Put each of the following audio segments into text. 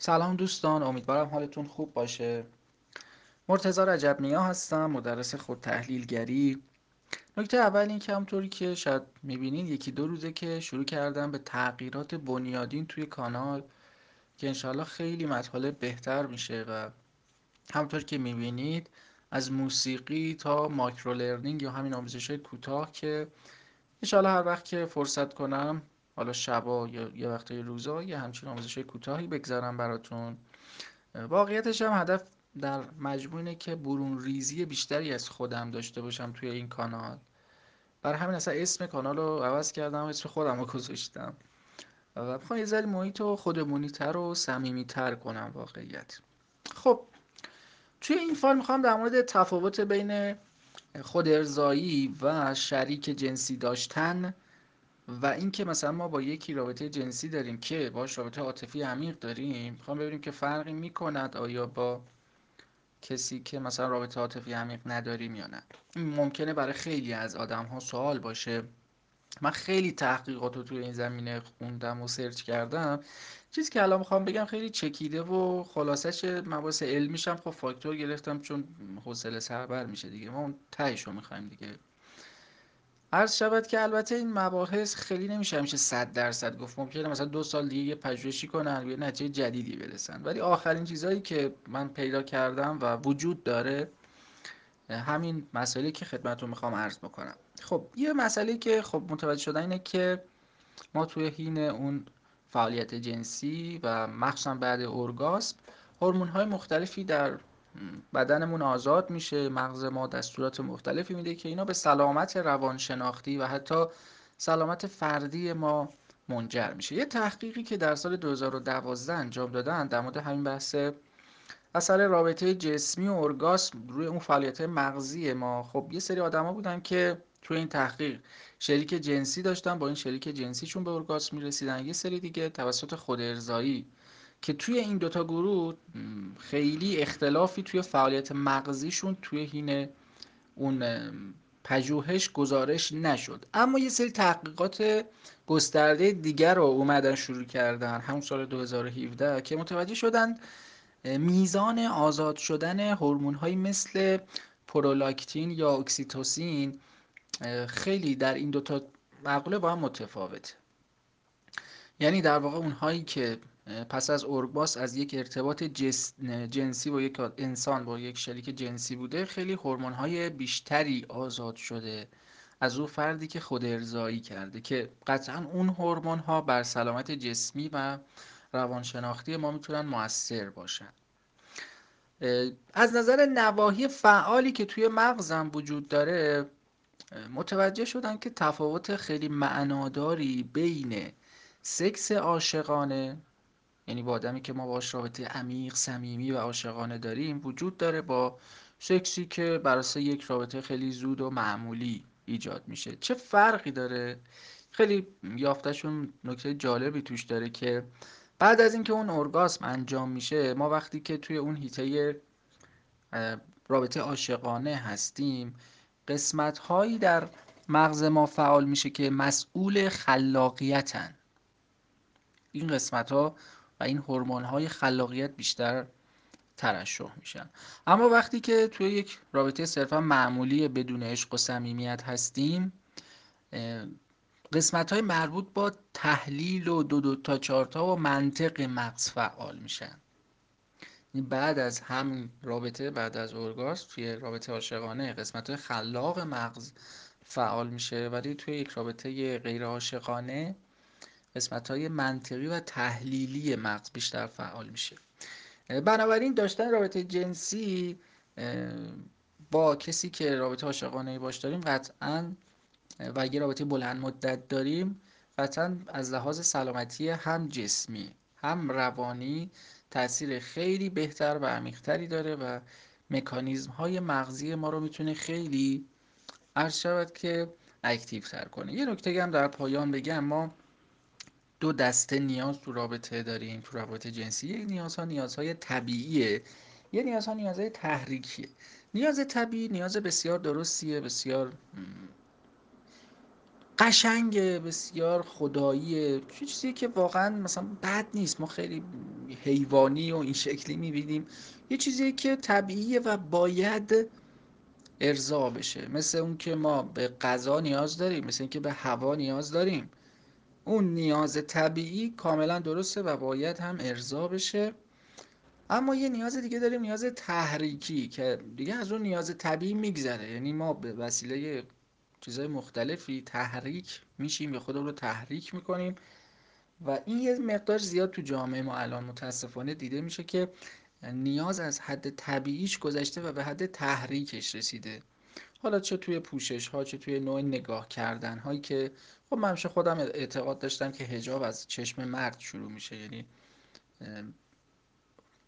سلام دوستان امیدوارم حالتون خوب باشه. مرتضی رجب نیا هستم مدرس خود تحلیلگری. نکته اول این که همطوری که شاید می‌بینین یکی دو روزه که شروع کردم به تغییرات بنیادین توی کانال که انشالله خیلی مطالب بهتر میشه و همطور که می‌بینید از موسیقی تا ماکرو لرنینگ یا همین آموزش کوتاه که انشالله هر وقت که فرصت کنم حالا شبا یا یه وقتای روزا یه همچین آموزش کوتاهی بگذارم براتون. واقعیتش هم هدف در مجموع اینه که برون ریزی بیشتری از خودم داشته باشم توی این کانال. بر همین اصلا اسم کانال رو عوض کردم اسم خودم رو گذاشتم. و بخوام یه ذره محیط خودمونی تر و صمیمی تر کنم واقعیت. خب توی این فایل می‌خوام در مورد تفاوت بین خود ارزایی و شریک جنسی داشتن و اینکه مثلا ما با یکی رابطه جنسی داریم که باش رابطه عاطفی عمیق داریم می‌خوام ببینیم که فرقی می‌کند آیا با کسی که مثلا رابطه عاطفی عمیق نداریم یا نه. ممکنه برای خیلی از آدم ها سوال باشه. من خیلی تحقیقات رو توی این زمینه خوندم و سرچ کردم. چیزی که الان می‌خوام بگم خیلی چکیده و خلاصش مباحث علمیشم خب فاکتور گرفتم چون حوصله سربر میشه دیگه. ما اون تهش رو می‌خوایم دیگه عرض شود که البته این مباحث خیلی نمیشه همیشه صد درصد گفت. ممکنه مثلا دو سال دیگه یه پژوهشی کنن و یه نتیجه جدیدی برسن. ولی آخرین چیزهایی که من پیدا کردم و وجود داره همین مسئله که خدمتتون می‌خوام عرض بکنم. خب یه مسئله که خب متوجه شدن اینه که ما توی حین اون فعالیت جنسی و مخصوصا بعد اورگاسم هورمون های مختلفی در بدنمون آزاد میشه مغز ما دستورات مختلفی میده که اینا به سلامت روانشناختی و حتی سلامت فردی ما منجر میشه. یه تحقیقی که در سال 2012 انجام دادن در مورد همین بحث اثر رابطه جسمی و ارگاسم روی اون فعالیت مغزی ما. خب یه سری آدما بودن که توی این تحقیق شریک جنسی داشتن با این شریک جنسیشون به ارگاسم می‌رسیدن. یه سری دیگه توسط خود ارزایی که توی این دوتا گروه خیلی اختلافی توی فعالیت مغزیشون توی حین اون پژوهش گزارش نشد. اما یه سری تحقیقات گسترده دیگر رو اومدن شروع کردن همون سال 2017 که متوجه شدن میزان آزاد شدن هورمون‌هایی مثل پرولاکتین یا اکسیتوسین خیلی در این دوتا مقوله با هم متفاوته. یعنی در واقع اونهایی که پس از اورگاس از یک ارتباط جنسی با یک انسان با یک شریک جنسی بوده خیلی هورمون های بیشتری آزاد شده از او فردی که خود ارزایی کرده که قطعا اون هورمون ها بر سلامت جسمی و روانشناختی ما می‌تونن موثر باشن. از نظر نواحی فعالی که توی مغزم وجود داره متوجه شدن که تفاوت خیلی معناداری بین سکس عاشقانه یعنی با آدمی که ما باش رابطه عمیق صمیمی و عاشقانه داریم وجود داره با سکسی که بر یک رابطه خیلی زود و معمولی ایجاد میشه. چه فرقی داره؟ خیلی یافتشون نکته جالبی توش داره که بعد از اینکه اون ارگاسم انجام میشه ما وقتی که توی اون هیته رابطه عاشقانه هستیم قسمت هایی در مغز ما فعال میشه که مسئول خلاقیتن. این قسمت ها و این هورمون های خلاقیت بیشتر ترشح میشن. اما وقتی که توی یک رابطه صرفا معمولی بدون عشق و صمیمیت هستیم قسمت های مربوط با تحلیل و دو دو تا چارتا و منطق مغز فعال میشن. بعد از همین رابطه بعد از اورگاز توی رابطه عاشقانه قسمت خلاق مغز فعال میشه. ولی توی یک رابطه غیر عاشقانه قسمت های منطقی و تحلیلی مغز بیشتر فعال میشه. بنابراین داشتن رابطه جنسی با کسی که رابطه عاشقانه باش داریم قطعا و اگه رابطه بلند مدت داریم قطعا از لحاظ سلامتی هم جسمی هم روانی تاثیر خیلی بهتر و عمیقتری داره و مکانیزم های مغزی ما رو می‌تونه خیلی عرض شود که اکتیو تر کنه. یه نکته هم در پایان بگم ما دو دسته نیاز تو رابطه داریم تو رابطه جنسی. یک نیازها نیازهای طبیعیه. یه نیازها نیازهای تحریکیه. نیاز طبیعی نیاز بسیار درستیه بسیار قشنگ بسیار خدایی چیزی که واقعا مثلا بد نیست. ما خیلی حیوانی و این شکلی می‌بینیم. یه چیزی که طبیعیه و باید ارضا بشه. مثل اون که ما به غذا نیاز داریم مثل اینکه به هوا نیاز داریم. اون نیاز طبیعی کاملا درسته و باید هم ارضا بشه. اما یه نیاز دیگه داریم نیاز تحریکی که دیگه از اون نیاز طبیعی میگذره. یعنی ما به وسیله چیزهای مختلفی تحریک میشیم یا خودمون رو تحریک می‌کنیم و این یه مقدار زیاد تو جامعه ما الان متاسفانه دیده میشه که نیاز از حد طبیعیش گذشته و به حد تحریکش رسیده. حالا چه توی پوشش ها چه توی نوع نگاه کردن هایی که خب من خودم اعتقاد داشتم که هجاب از چشم مرد شروع میشه. یعنی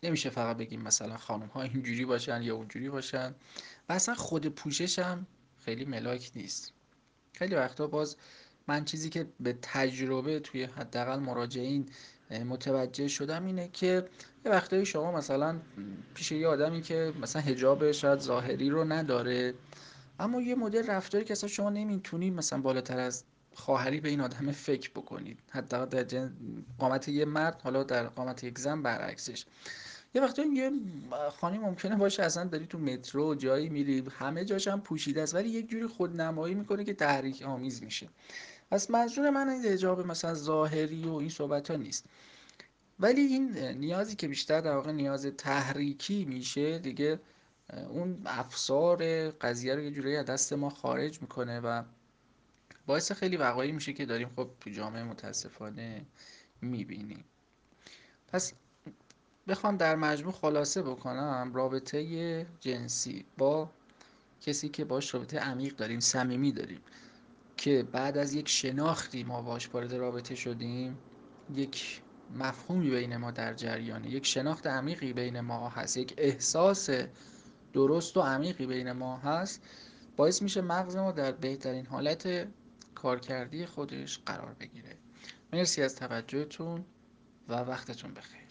نمیشه فقط بگیم مثلا خانم ها اینجوری باشن یا اونجوری باشن. و اصلا خود پوشش هم خیلی ملاک نیست. خیلی وقتا باز من چیزی که به تجربه توی حداقل مراجعین متوجه شدم اینه که یه وقتایی شما مثلا پیش یه آدمی که مثلا هجاب شاید ظاهری رو نداره اما یه مدل رفتاری که اصلا شما نمی‌تونید مثلا بالاتر از خواهری به این آدم فکر بکنید. حداقل در جن... قامت یه مرد حالا در قامت یک زن برعکسش. یه وقتی یه خانی ممکنه باشه اصلا داری تو مترو جایی میری همه جاش هم پوشیده است ولی یک جوری خودنمایی می‌کنه که تحریک آمیز میشه. پس منظور من این حجاب مثلا ظاهری و این صحبت ها نیست. ولی این نیازی که بیشتر در واقع نیاز تحریکی میشه دیگه اون افسار قضیه رو یه جوری از دست ما خارج می‌کنه و باعث خیلی وقایعی میشه که داریم خب تو جامعه متاسفانه می‌بینیم. پس بخوام در مجموع خلاصه بکنم رابطه جنسی با کسی که باش رابطه عمیق داریم صمیمی داریم که بعد از یک شناختی ما باش وارد رابطه شدیم یک مفهومی بین ما در جریانه یک شناخت عمیقی بین ما هست یک احساس درست و عمیقی بین ما هست باعث میشه مغز ما در بهترین حالت کارکردی خودش قرار بگیره. مرسی از توجهتون و وقتتون بخیر.